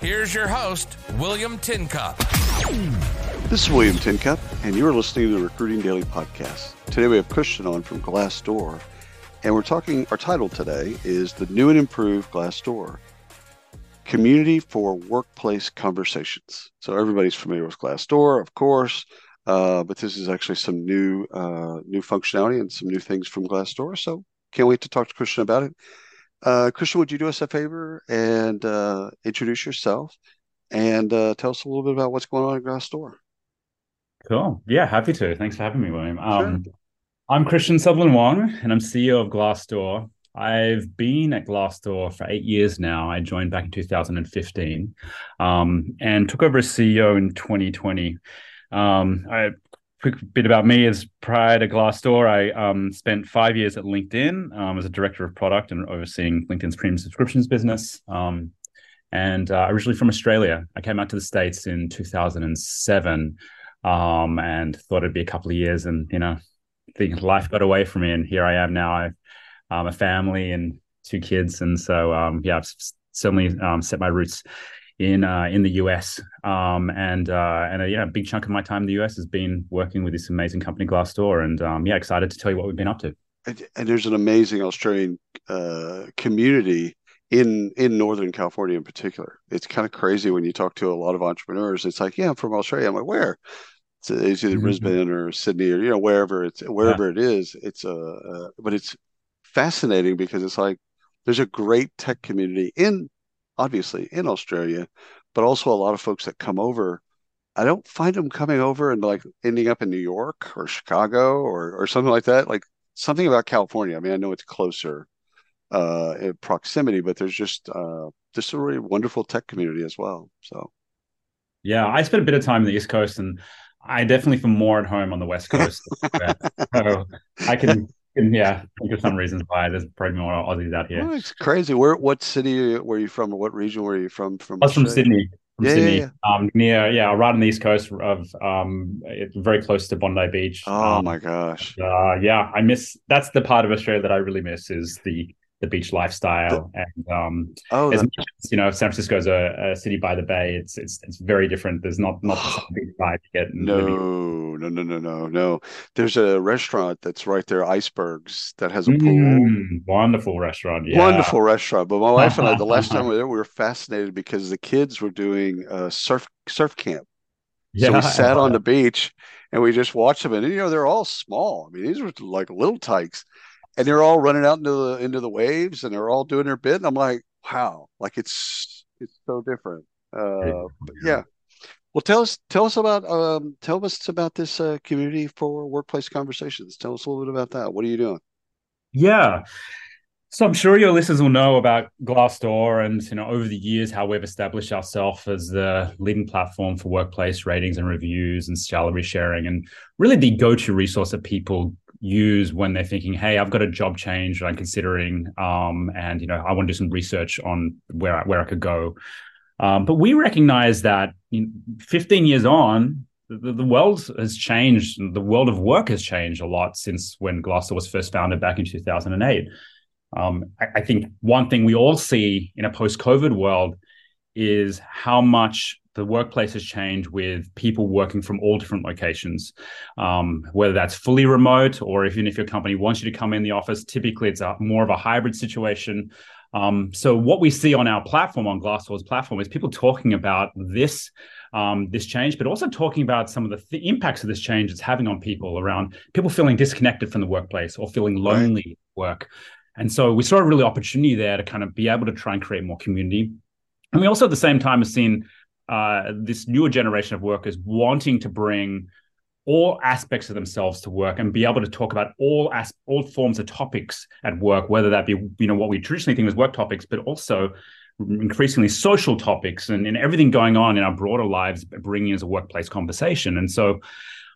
Here's your host, William Tincup. This is William Tincup, and you are listening to the Recruiting Daily Podcast. Today we have Christian on from Glassdoor, and we're talking, our title today is The New and Improved Glassdoor Community for Workplace Conversations. So everybody's familiar with Glassdoor, of course, uh, but this is actually some new, uh, new functionality and some new things from Glassdoor. So can't wait to talk to Christian about it. Uh, Christian, would you do us a favor and uh, introduce yourself and uh, tell us a little bit about what's going on at Glassdoor? Cool. Yeah, happy to. Thanks for having me, William. Um, sure. I'm Christian Sutherland Wong, and I'm CEO of Glassdoor. I've been at Glassdoor for eight years now. I joined back in 2015 um, and took over as CEO in 2020. Um, I quick bit about me is prior to Glassdoor, I um, spent five years at LinkedIn um, as a director of product and overseeing LinkedIn's premium subscriptions business. Um, and uh, originally from Australia, I came out to the States in 2007 um, and thought it'd be a couple of years. And, you know, think life got away from me. And here I am now. I have a family and two kids. And so, um, yeah, I've certainly um, set my roots in uh, in the US. Um, and uh, and a yeah, a big chunk of my time in the US has been working with this amazing company Glassdoor, and um, yeah, excited to tell you what we've been up to. And, and there's an amazing Australian uh, community in in Northern California in particular. It's kind of crazy when you talk to a lot of entrepreneurs. It's like, yeah, I'm from Australia. I'm like, where? It's, it's either mm-hmm. Brisbane or Sydney or you know wherever it's wherever yeah. it is. It's a uh, uh, but it's fascinating because it's like there's a great tech community in obviously in Australia, but also a lot of folks that come over. I don't find them coming over and like ending up in New York or Chicago or or something like that. Like something about California. I mean, I know it's closer uh, in proximity, but there's just uh, just a really wonderful tech community as well. So, yeah, I spent a bit of time in the East Coast, and I definitely feel more at home on the West Coast. so I can yeah, for some reasons why there's probably more Aussies out here. Oh, it's crazy. Where, what city were you from, or what region were you from? From I was from Sydney. From yeah, Sydney, yeah, yeah. Um, near yeah, right on the east coast of um, very close to Bondi Beach. Oh um, my gosh! Uh, yeah, I miss. That's the part of Australia that I really miss is the the beach lifestyle. The, and um oh as much as, you know San Francisco is a, a, city by the bay it's it's it's very different. There's not not the big vibe you get no no no no no no. There's a restaurant that's right there icebergs that has a pool. Mm, wonderful restaurant yeah. wonderful restaurant. But my wife and I the last time we were there we were fascinated because the kids were doing a surf surf camp. Yeah, so we sat on the beach and we just watched them. And you know they're all small. I mean these were like little tykes and they're all running out into the into the waves and they're all doing their bit. And i'm like wow like it's it's so different. Uh yeah. Well tell us tell us about um tell us about this uh, community for workplace conversations. Tell us a little bit about that. What are you doing? Yeah. So I'm sure your listeners will know about Glassdoor and you know over the years how we've established ourselves as the leading platform for workplace ratings and reviews and salary sharing and really the go-to resource that people use when they're thinking, "Hey, I've got a job change that I'm considering, um, and you know, I want to do some research on where I, where I could go." Um, but we recognize that you know, 15 years on, the, the, world has changed. The world of work has changed a lot since when Glassdoor was first founded back in 2008. Um, I, I think one thing we all see in a post-COVID world is how much the workplace has changed with people working from all different locations, um, whether that's fully remote or even if your company wants you to come in the office. Typically, it's a, more of a hybrid situation. Um, so what we see on our platform, on Glassdoor's platform, is people talking about this um, this change, but also talking about some of the th- impacts of this change it's having on people around people feeling disconnected from the workplace or feeling lonely right. at work. And so we saw a really opportunity there to kind of be able to try and create more community. And we also at the same time have seen uh, this newer generation of workers wanting to bring all aspects of themselves to work and be able to talk about all as all forms of topics at work, whether that be you know what we traditionally think as work topics, but also increasingly social topics and, and everything going on in our broader lives, bringing as a workplace conversation. And so,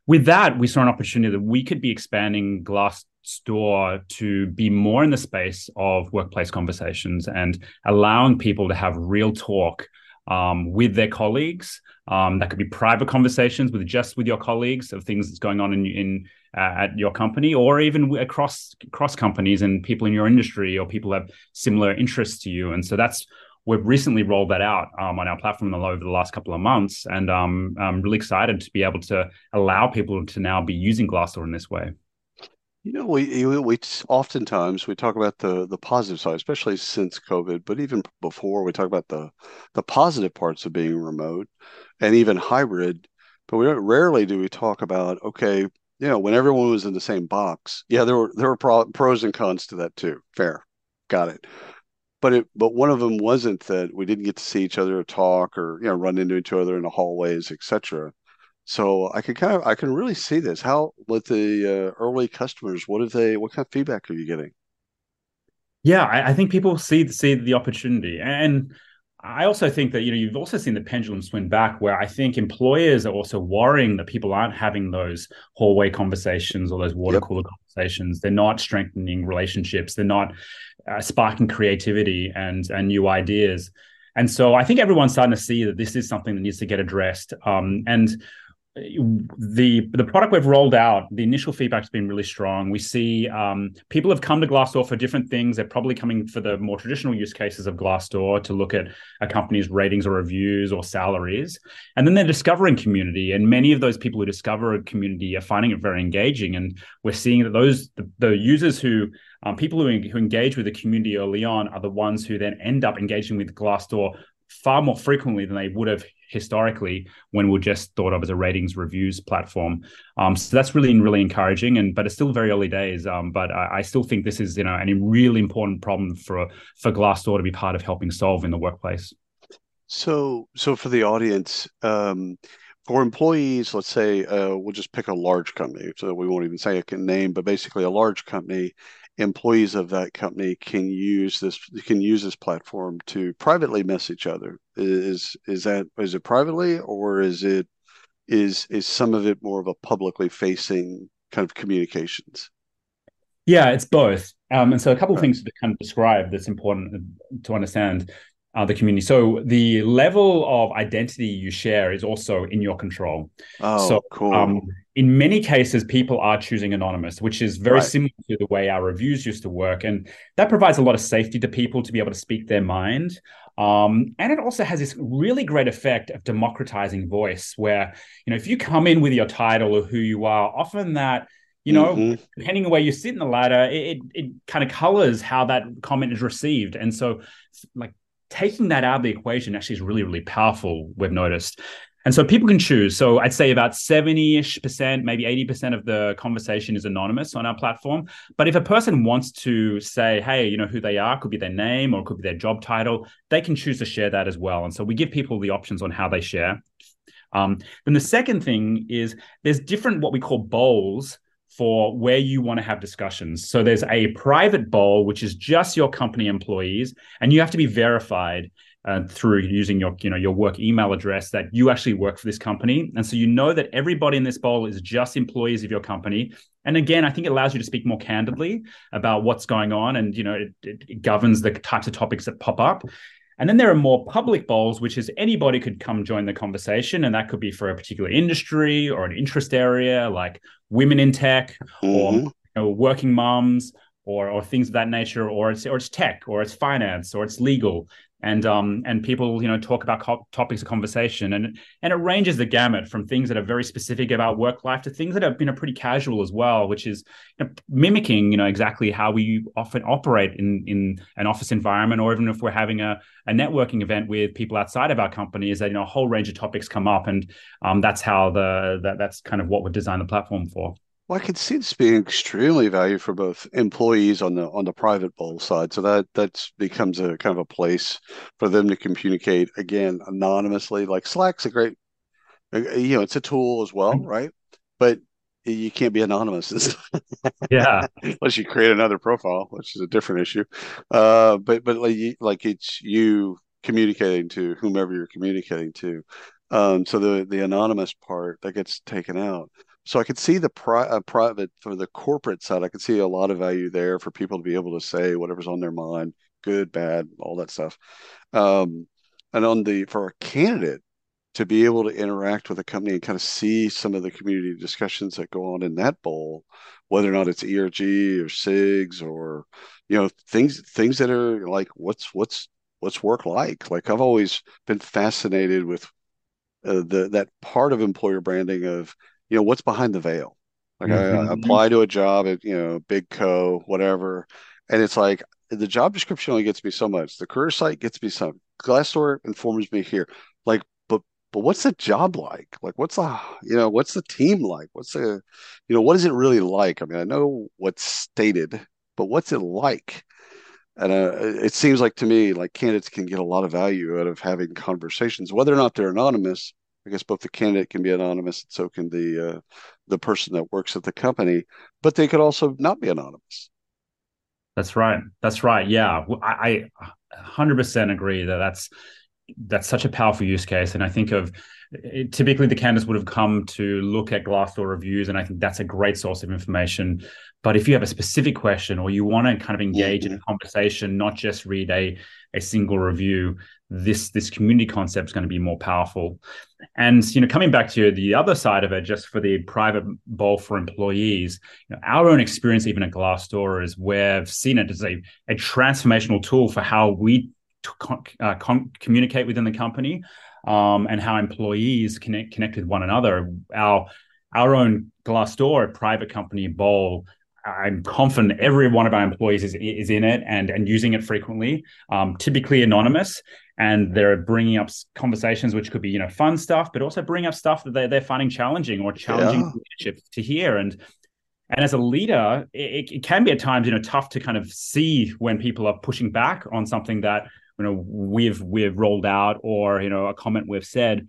with that, we saw an opportunity that we could be expanding Glassdoor to be more in the space of workplace conversations and allowing people to have real talk um, with their colleagues. Um, that could be private conversations with just with your colleagues of things that's going on in, in uh, at your company, or even across across companies and people in your industry or people have similar interests to you. And so that's we've recently rolled that out um, on our platform over the last couple of months, and um, I'm really excited to be able to allow people to now be using Glassdoor in this way. You know, we we oftentimes we talk about the the positive side, especially since COVID, but even before we talk about the the positive parts of being remote and even hybrid. But we rarely do we talk about okay, you know, when everyone was in the same box. Yeah, there were there were pro, pros and cons to that too. Fair, got it. But it but one of them wasn't that we didn't get to see each other or talk or you know run into each other in the hallways, etc. So I can kind of I can really see this. How with the uh, early customers, what have they? What kind of feedback are you getting? Yeah, I, I think people see see the opportunity, and I also think that you know you've also seen the pendulum swing back, where I think employers are also worrying that people aren't having those hallway conversations or those water yep. cooler conversations. They're not strengthening relationships. They're not uh, sparking creativity and and new ideas. And so I think everyone's starting to see that this is something that needs to get addressed. Um, and the the product we've rolled out, the initial feedback has been really strong. We see um, people have come to Glassdoor for different things. They're probably coming for the more traditional use cases of Glassdoor to look at a company's ratings or reviews or salaries, and then they're discovering community. And many of those people who discover a community are finding it very engaging. And we're seeing that those the, the users who um, people who, who engage with the community early on are the ones who then end up engaging with Glassdoor far more frequently than they would have historically when we are just thought of as a ratings reviews platform. Um, so that's really really encouraging, and but it's still very early days. Um, but I, I, still think this is you know a really important problem for for Glassdoor to be part of helping solve in the workplace. So so for the audience. Um, for employees, let's say uh, we'll just pick a large company, so we won't even say a name, but basically a large company employees of that company can use this can use this platform to privately mess each other. Is is that is it privately or is it is is some of it more of a publicly facing kind of communications? Yeah it's both. Um, and so a couple of things to kind of describe that's important to understand uh, the community. So the level of identity you share is also in your control. Oh, so, cool. Um, in many cases, people are choosing anonymous, which is very right. similar to the way our reviews used to work, and that provides a lot of safety to people to be able to speak their mind. Um, and it also has this really great effect of democratizing voice, where you know if you come in with your title or who you are, often that you know mm-hmm. depending on where you sit in the ladder it, it, it kind of colors how that comment is received and so like taking that out of the equation actually is really, really powerful, we've noticed. And so people can choose. So I'd say about 70 ish percent, maybe 80% of the conversation is anonymous on our platform. But if a person wants to say, hey, you know, who they are, could be their name or could be their job title, they can choose to share that as well. And so we give people the options on how they share. Um, then the second thing is there's different what we call bowls for where you want to have discussions. So there's a private bowl, which is just your company employees, and you have to be verified uh, through using your you know your work email address that you actually work for this company. And so you know that everybody in this bowl is just employees of your company. And again i think it allows you to speak more candidly about what's going on and you know it, it governs the types of topics that pop up and then there are more public bowls, which is anybody could come join the conversation. And that could be for a particular industry or an interest area, like women in tech mm-hmm. or you know, working moms or, or things of that nature, or it's, or it's tech or it's finance or it's legal and um and people you know talk about co- topics of conversation. And and it ranges the gamut from things that are very specific about work life to things that are you know pretty casual as well which is you know, mimicking you know exactly how we often operate in in an office environment or even if we're having a, a networking event with people outside of our company is that you know a whole range of topics come up and um that's how the that, that's kind of what we designed the platform for well, I could see this being extremely valuable for both employees on the on the private bowl side. So that that becomes a kind of a place for them to communicate again anonymously. Like Slack's a great, uh, you know, it's a tool as well, mm-hmm. right? But you can't be anonymous. yeah, unless you create another profile, which is a different issue. Uh, but but like like it's you communicating to whomever you're communicating to. Um, so the the anonymous part that gets taken out. So I could see the pri- uh, private for the corporate side. I could see a lot of value there for people to be able to say whatever's on their mind, good, bad, all that stuff. Um, and on the for a candidate to be able to interact with a company and kind of see some of the community discussions that go on in that bowl, whether or not it's ERG or SIGs or you know things things that are like what's what's what's work like. Like I've always been fascinated with uh, the that part of employer branding of you know what's behind the veil. Like mm-hmm. I, I apply to a job at you know big co whatever, and it's like the job description only gets me so much. The career site gets me some. Glassdoor informs me here. Like but but what's the job like? Like, what's the, you know, what's the team like? What's the, you know, what is it really like? I mean, I know what's stated, but what's it like? And uh, it seems like to me, like candidates can get a lot of value out of having conversations, whether or not they're anonymous. I guess both the candidate can be anonymous, and so can the uh, the person that works at the company. But they could also not be anonymous. That's right. That's right. Yeah, I, I 100% agree that that's that's such a powerful use case. And I think of typically the candidates would have come to look at Glassdoor reviews, and I think that's a great source of information. But if you have a specific question or you want to kind of engage mm-hmm. in a conversation, not just read a a single review, this this community concept is going to be more powerful. And you know, coming back to the other side of it, just for the private bowl for employees, you know, our own experience, even at Glassdoor, is we've seen it as a, a transformational tool for how we con- uh, con- communicate within the company um, and how employees connect connect with one another. Our our own Glassdoor private company Bowl. I'm confident every one of our employees is, is in it and, and using it frequently, um, typically anonymous. And they're bringing up conversations which could be, you know, fun stuff, but also bring up stuff that they're, they're finding challenging or challenging yeah. leadership to hear. And and as a leader, it, it, can be at times, you know, tough to kind of see when people are pushing back on something that you know we've we've rolled out or you know a comment we've said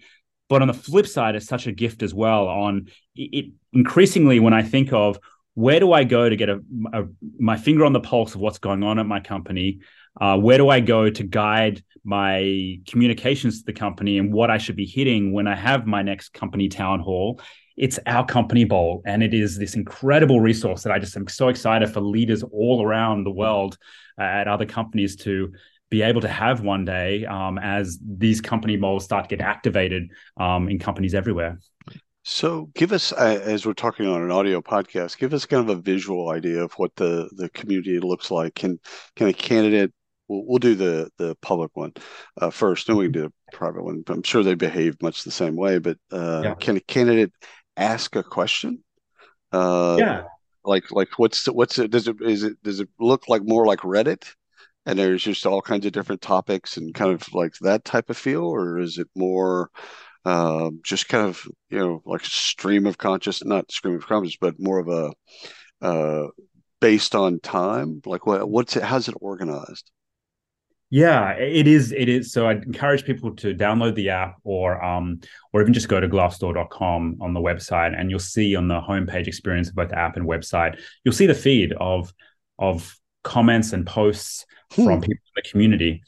but on the flip side it's such a gift as well on it, increasingly when i think of where do i go to get a, a, my finger on the pulse of what's going on at my company uh, where do i go to guide my communications to the company and what i should be hitting when i have my next company town hall it's our company bowl and it is this incredible resource that i just am so excited for leaders all around the world uh, at other companies to be able to have one day um, as these company models start to get activated um, in companies everywhere. So, give us, uh, as we're talking on an audio podcast, give us kind of a visual idea of what the the community looks like. Can can a candidate? We'll, we'll do the the public one uh, first, then we can do a private one. I'm sure they behave much the same way, but uh, yeah. can a candidate ask a question? Uh, yeah. Like like what's what's it? Does it is it does it look like more like Reddit? and there's just all kinds of different topics and kind of like that type of feel or is it more um, just kind of you know like stream of conscious not stream of conscious but more of a uh, based on time like what what's it how's it organized yeah, it is. It is. So I'd encourage people to download the app or um or even just go to glassdoor.com on the website and you'll see on the homepage experience of both the app and website, you'll see the feed of of comments and posts hmm. from people in the community.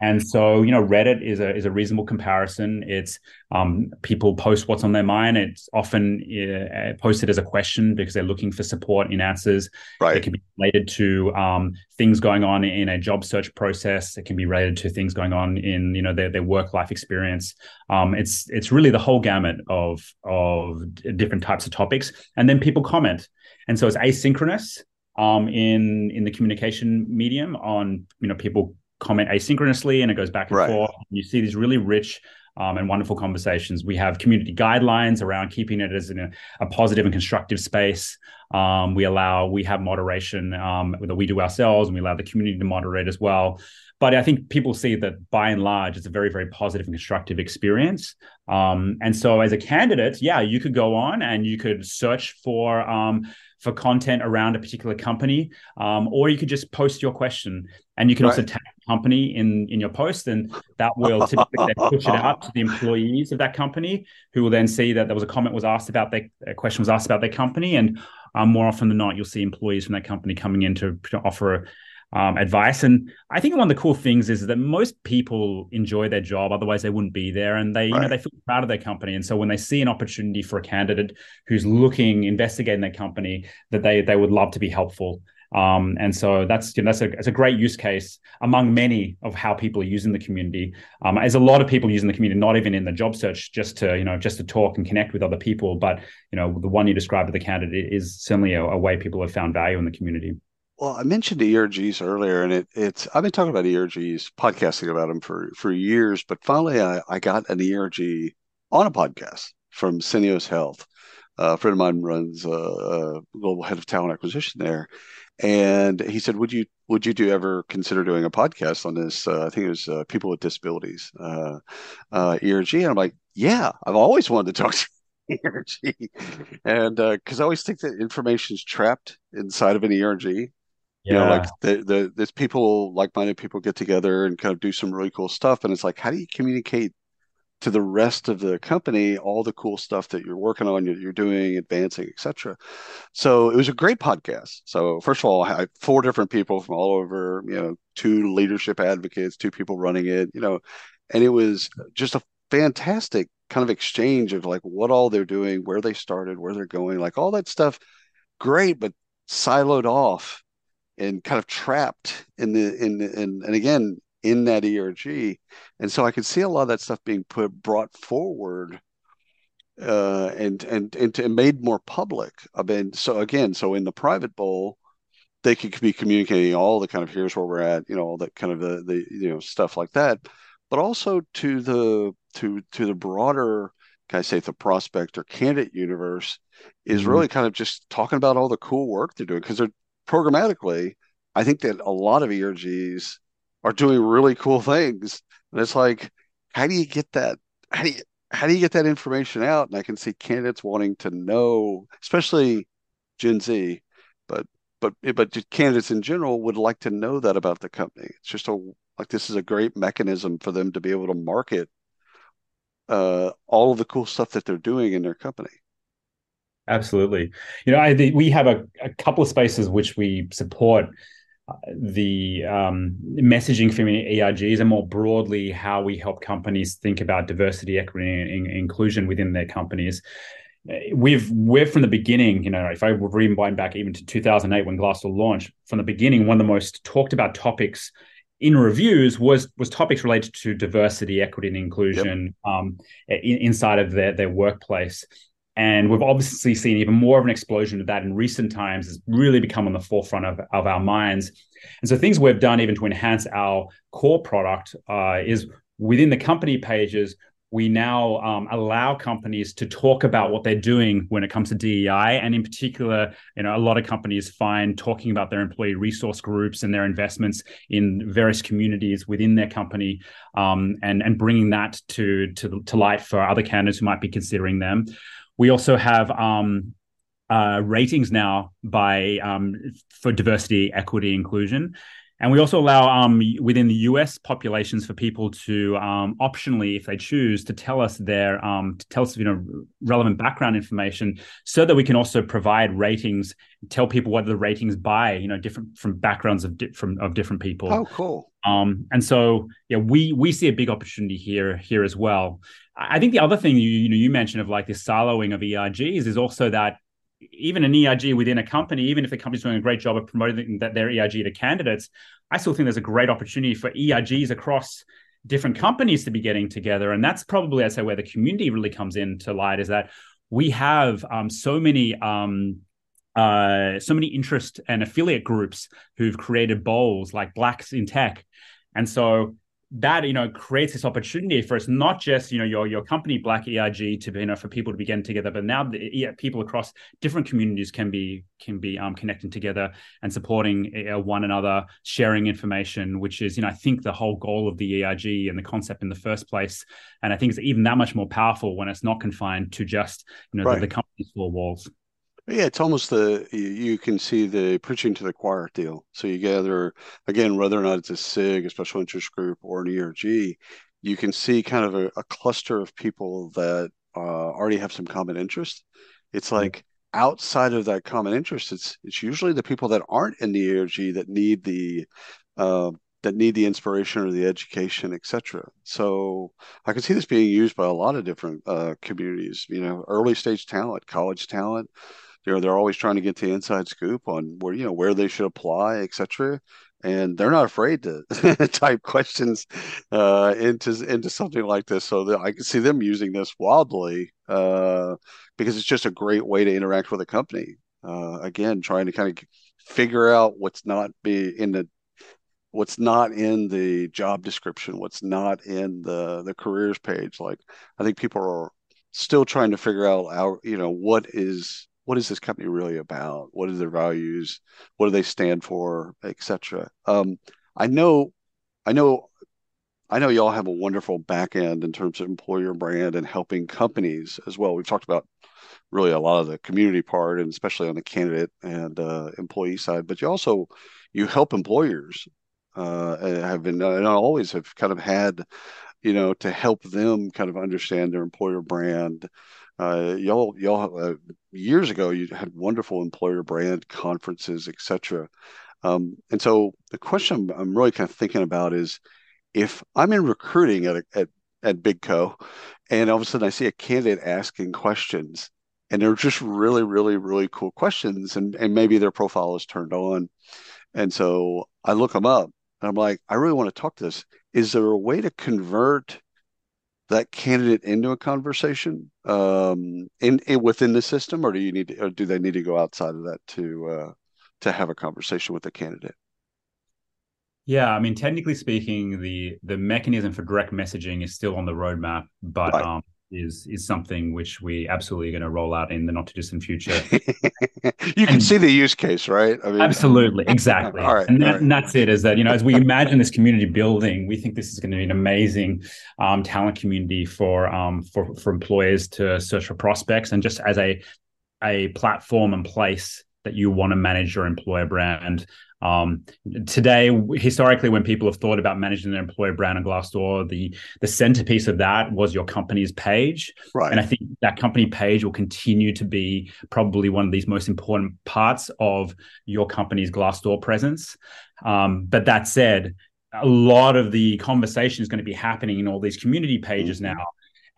And so, you know, Reddit is a is a reasonable comparison. It's um, people post what's on their mind. It's often uh, posted as a question because they're looking for support in answers. Right. It can be related to um, things going on in a job search process. It can be related to things going on in you know their, their work life experience. Um, it's it's really the whole gamut of of different types of topics. And then people comment, and so it's asynchronous um, in in the communication medium on you know people comment asynchronously and it goes back and right. forth. You see these really rich um, and wonderful conversations. We have community guidelines around keeping it as a, a positive and constructive space. Um, we allow, we have moderation um, that we do ourselves, and we allow the community to moderate as well. But I think people see that by and large, it's a very, very positive and constructive experience. Um, and so, as a candidate, yeah, you could go on and you could search for um, for content around a particular company, um, or you could just post your question, and you can right. also tag the company in in your post, and that will typically push it out to the employees of that company, who will then see that there was a comment was asked about their a question was asked about their company, and um, more often than not, you'll see employees from that company coming in to, offer um, advice. And I think one of the cool things is that most people enjoy their job, otherwise they wouldn't be there, and they right. you know they feel proud of their company. And so when they see an opportunity for a candidate who's looking, investigating their company, that they they would love to be helpful. Um, and so that's you know, that's a that's a great use case among many of how people are using the community. Um, there's a lot of people using the community, not even in the job search, just to you know just to talk and connect with other people. But you know the one you described with the candidate is certainly a, a way people have found value in the community. Well, I mentioned ERGs earlier, and it, it's I've been talking about ERGs, podcasting about them for for years, but finally I, I got an ERG on a podcast from Syneos Health. Uh, a friend of mine runs a, a global head of talent acquisition there, and he said, "Would you would you do ever consider doing a podcast on this? Uh, I think it was uh, people with disabilities, uh, uh ERG." And I'm like, "Yeah, I've always wanted to talk to ERG, and because uh, I always think that information is trapped inside of an ERG. Yeah. You know, like the the there's people like minded people get together and kind of do some really cool stuff, and it's like, how do you communicate to the rest of the company all the cool stuff that you're working on, you're doing, advancing, etc. So it was a great podcast. So first of all, I had four different people from all over, you know, two leadership advocates, two people running it, you know, and it was just a fantastic kind of exchange of like what all they're doing, where they started, where they're going, like all that stuff. Great, but siloed off and kind of trapped in the in the, in and again in that ERG. And so I could see a lot of that stuff being put brought forward uh, and and and made more public. I mean, so again, so in the private bowl, they could be communicating all the kind of here's where we're at, you know, all that kind of the, the you know stuff like that, but also to the to to the broader, can I say, the prospect or candidate universe is mm-hmm. really kind of just talking about all the cool work they're doing because they're programmatically. I think that a lot of ERGs are doing really cool things. And it's like, how do you get that? How do you how do you get that information out? And I can see candidates wanting to know, especially Gen Z, but but but candidates in general would like to know that about the company. It's just a like this is a great mechanism for them to be able to market uh, all of the cool stuff that they're doing in their company. Absolutely, you know, I we have a, a couple of spaces which we support the um, messaging from ERGs and more broadly how we help companies think about diversity, equity, and inclusion within their companies. We've we're from the beginning, you know, if I rewind back even to 2008 when Glassdoor launched, from the beginning, one of the most talked about topics in reviews was was topics related to diversity, equity, and inclusion yep. um, in, inside of their their workplace. And we've obviously seen even more of an explosion of that in recent times. It's really become on the forefront of, of our minds. And so things we've done even to enhance our core product uh, is within the company pages, we now um, allow companies to talk about what they're doing when it comes to DEI, and in particular, you know, a lot of companies find talking about their employee resource groups and their investments in various communities within their company, um, and and bringing that to, to to light for other candidates who might be considering them. We also have um, uh, ratings now by um, for diversity, equity, inclusion. And we also allow um, within the US populations for people to um, optionally, if they choose, to tell us their um, to tell us you know relevant background information, so that we can also provide ratings, tell people what the ratings by you know different from backgrounds of di- from of different people. Oh, cool. Um, and so yeah, we we see a big opportunity here here as well. I think the other thing you you know you mentioned of like this siloing of ERGs is also that even an ERG within a company, even if the company's doing a great job of promoting that their ERG to candidates, I still think there's a great opportunity for ERGs across different companies to be getting together. And that's probably, I'd say, where the community really comes into light is that we have um, so many um, uh, so many interest and affiliate groups who've created bowls like Blacks in Tech. And so that you know creates this opportunity for us not just you know your your company black erg to be you know for people to be getting together but now the, yeah, people across different communities can be can be um, connecting together and supporting uh, one another sharing information which is you know i think the whole goal of the erg and the concept in the first place and i think it's even that much more powerful when it's not confined to just you know right. the, the company's four walls yeah, it's almost the you can see the preaching to the choir deal. So you gather again, whether or not it's a SIG, a special interest group, or an ERG, you can see kind of a, a cluster of people that uh, already have some common interest. It's like outside of that common interest, it's it's usually the people that aren't in the ERG that need the uh, that need the inspiration or the education, etc. So I can see this being used by a lot of different uh, communities. You know, early stage talent, college talent. Know, they're always trying to get the inside scoop on where you know where they should apply, etc. And they're not afraid to type questions uh, into into something like this. So I can see them using this wildly uh, because it's just a great way to interact with a company. Uh, again, trying to kind of figure out what's not be in the what's not in the job description, what's not in the the careers page. Like I think people are still trying to figure out our, you know, what is what is this company really about? What are their values? What do they stand for, etc. Um, I know, I know, I know y'all have a wonderful back end in terms of employer brand and helping companies as well. We've talked about really a lot of the community part and especially on the candidate and uh, employee side, but you also you help employers uh, have been and always have kind of had, you know, to help them kind of understand their employer brand. Uh, y'all, y'all, uh, years ago, you had wonderful employer brand conferences, etc. Um, and so the question I'm, I'm, really kind of thinking about is, if I'm in recruiting at a, at at Big Co, and all of a sudden I see a candidate asking questions, and they're just really, really, really cool questions, and and maybe their profile is turned on, and so I look them up, and I'm like, I really want to talk to this. Is there a way to convert that candidate into a conversation um, in, in, within the system, or do you need to, or do they need to go outside of that to uh, to have a conversation with the candidate? Yeah, I mean, technically speaking, the the mechanism for direct messaging is still on the roadmap, but right. um, is is something which we absolutely are going to roll out in the not too distant future. you can see the use case, right? I mean, absolutely, exactly. all right, and, that, all right. and, that's it. Is that you know, as we imagine this community building, we think this is going to be an amazing um, talent community for um, for for employers to search for prospects, and just as a a platform and place that you want to manage your employer brand um, today, historically, when people have thought about managing their employer brand on Glassdoor, the the centerpiece of that was your company's page, right? And I think that company page will continue to be probably one of these most important parts of your company's Glassdoor presence. Um, but that said, a lot of the conversation is going to be happening in all these community pages mm-hmm. now.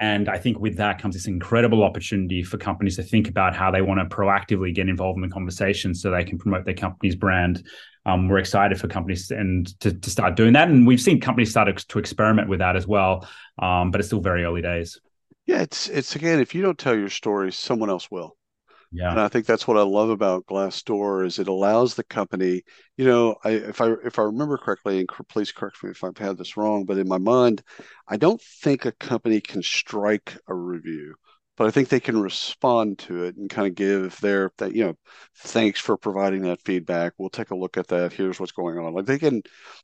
And I think with that comes this incredible opportunity for companies to think about how they want to proactively get involved in the conversation so they can promote their company's brand um, we're excited for companies and to, to start doing that. And we've seen companies start to experiment with that as well, um, but it's still very early days. Yeah, it's it's again, if you don't tell your story, someone else will. Yeah, and I think that's what I love about Glassdoor is it allows the company. You know, I, if I if I remember correctly, and please correct me if I've had this wrong, but in my mind, I don't think a company can strike a review but I think they can respond to it and kind of give their that you know thanks for providing that feedback. We'll take a look at that. Here's what's going on. Like they can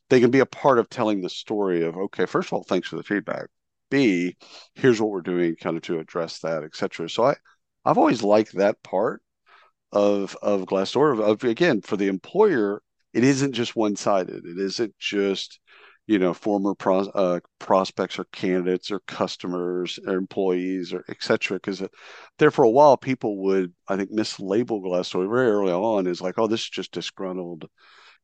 they can be a part of telling the story of okay, first of all, thanks for the feedback. B, here's what we're doing kind of to address that, etc. So I I've always liked that part of of Glassdoor. Of, of again, for the employer, it isn't just one sided. It isn't just you know former pros, uh, prospects or candidates or customers or employees or etc because uh, there for a while people would i think mislabel glassdoor very early on is like oh this is just disgruntled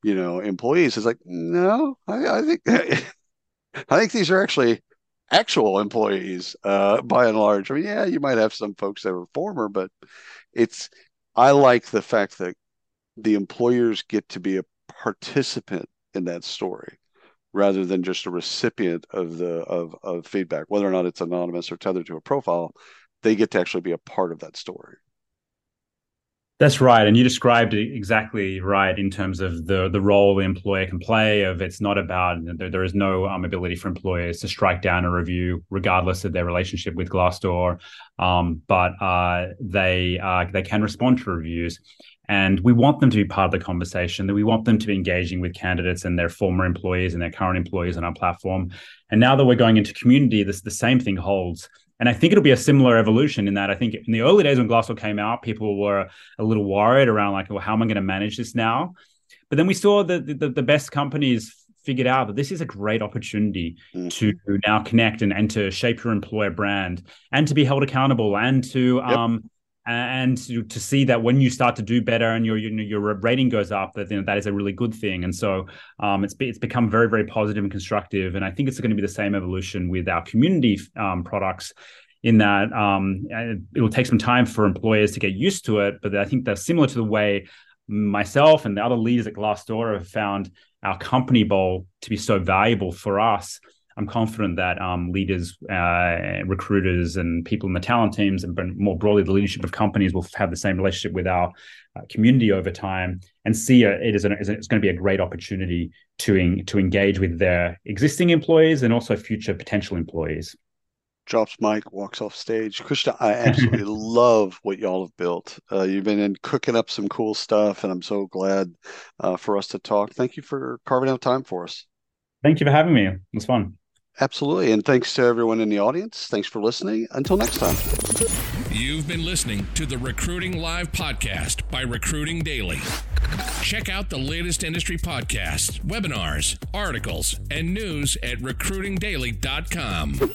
you know employees it's like no i, I think i think these are actually actual employees uh, by and large. I mean yeah you might have some folks that are former but it's i like the fact that the employers get to be a participant in that story rather than just a recipient of the of, of feedback. Whether or not it's anonymous or tethered to a profile they get to actually be a part of that story that's right and you described it exactly right in terms of the the role the employer can play of it's not about there, there is no um, ability for employers to strike down a review regardless of their relationship with glassdoor um, but uh, they uh, they can respond to reviews and we want them to be part of the conversation, that we want them to be engaging with candidates and their former employees and their current employees on our platform. And now that we're going into community, this the same thing holds. And I think it'll be a similar evolution in that I think in the early days when Glassdoor came out, people were a little worried around like, well, how am I going to manage this now? But then we saw that the, the best companies figured out that this is a great opportunity mm-hmm. to now connect and, and to shape your employer brand and to be held accountable and to yep. um, and to, to, see that when you start to do better and your your, rating goes up, that you know, that is a really good thing. And so um, it's it's become very very positive and constructive. And I think it's going to be the same evolution with our community um, products. In that um, it will take some time for employers to get used to it, but I think that's similar to the way myself and the other leaders at Glassdoor have found our company bowl to be so valuable for us I'm confident that um, leaders, uh, recruiters, and people in the talent teams, and more broadly the leadership of companies, will have the same relationship with our uh, community over time, and see it as, an, it's going to be a great opportunity to in, to engage with their existing employees and also future potential employees. Drops mic, walks off stage. Christian, I absolutely love what y'all have built. Uh, you've been in cooking up some cool stuff, and I'm so glad uh, for us to talk. Thank you for carving out time for us. Thank you for having me. It was fun. Absolutely. And thanks to everyone in the audience. Thanks for listening. Until next time. You've been listening to the Recruiting Live podcast by Recruiting Daily. Check out the latest industry podcasts, webinars, articles, and news at recruitingdaily.com.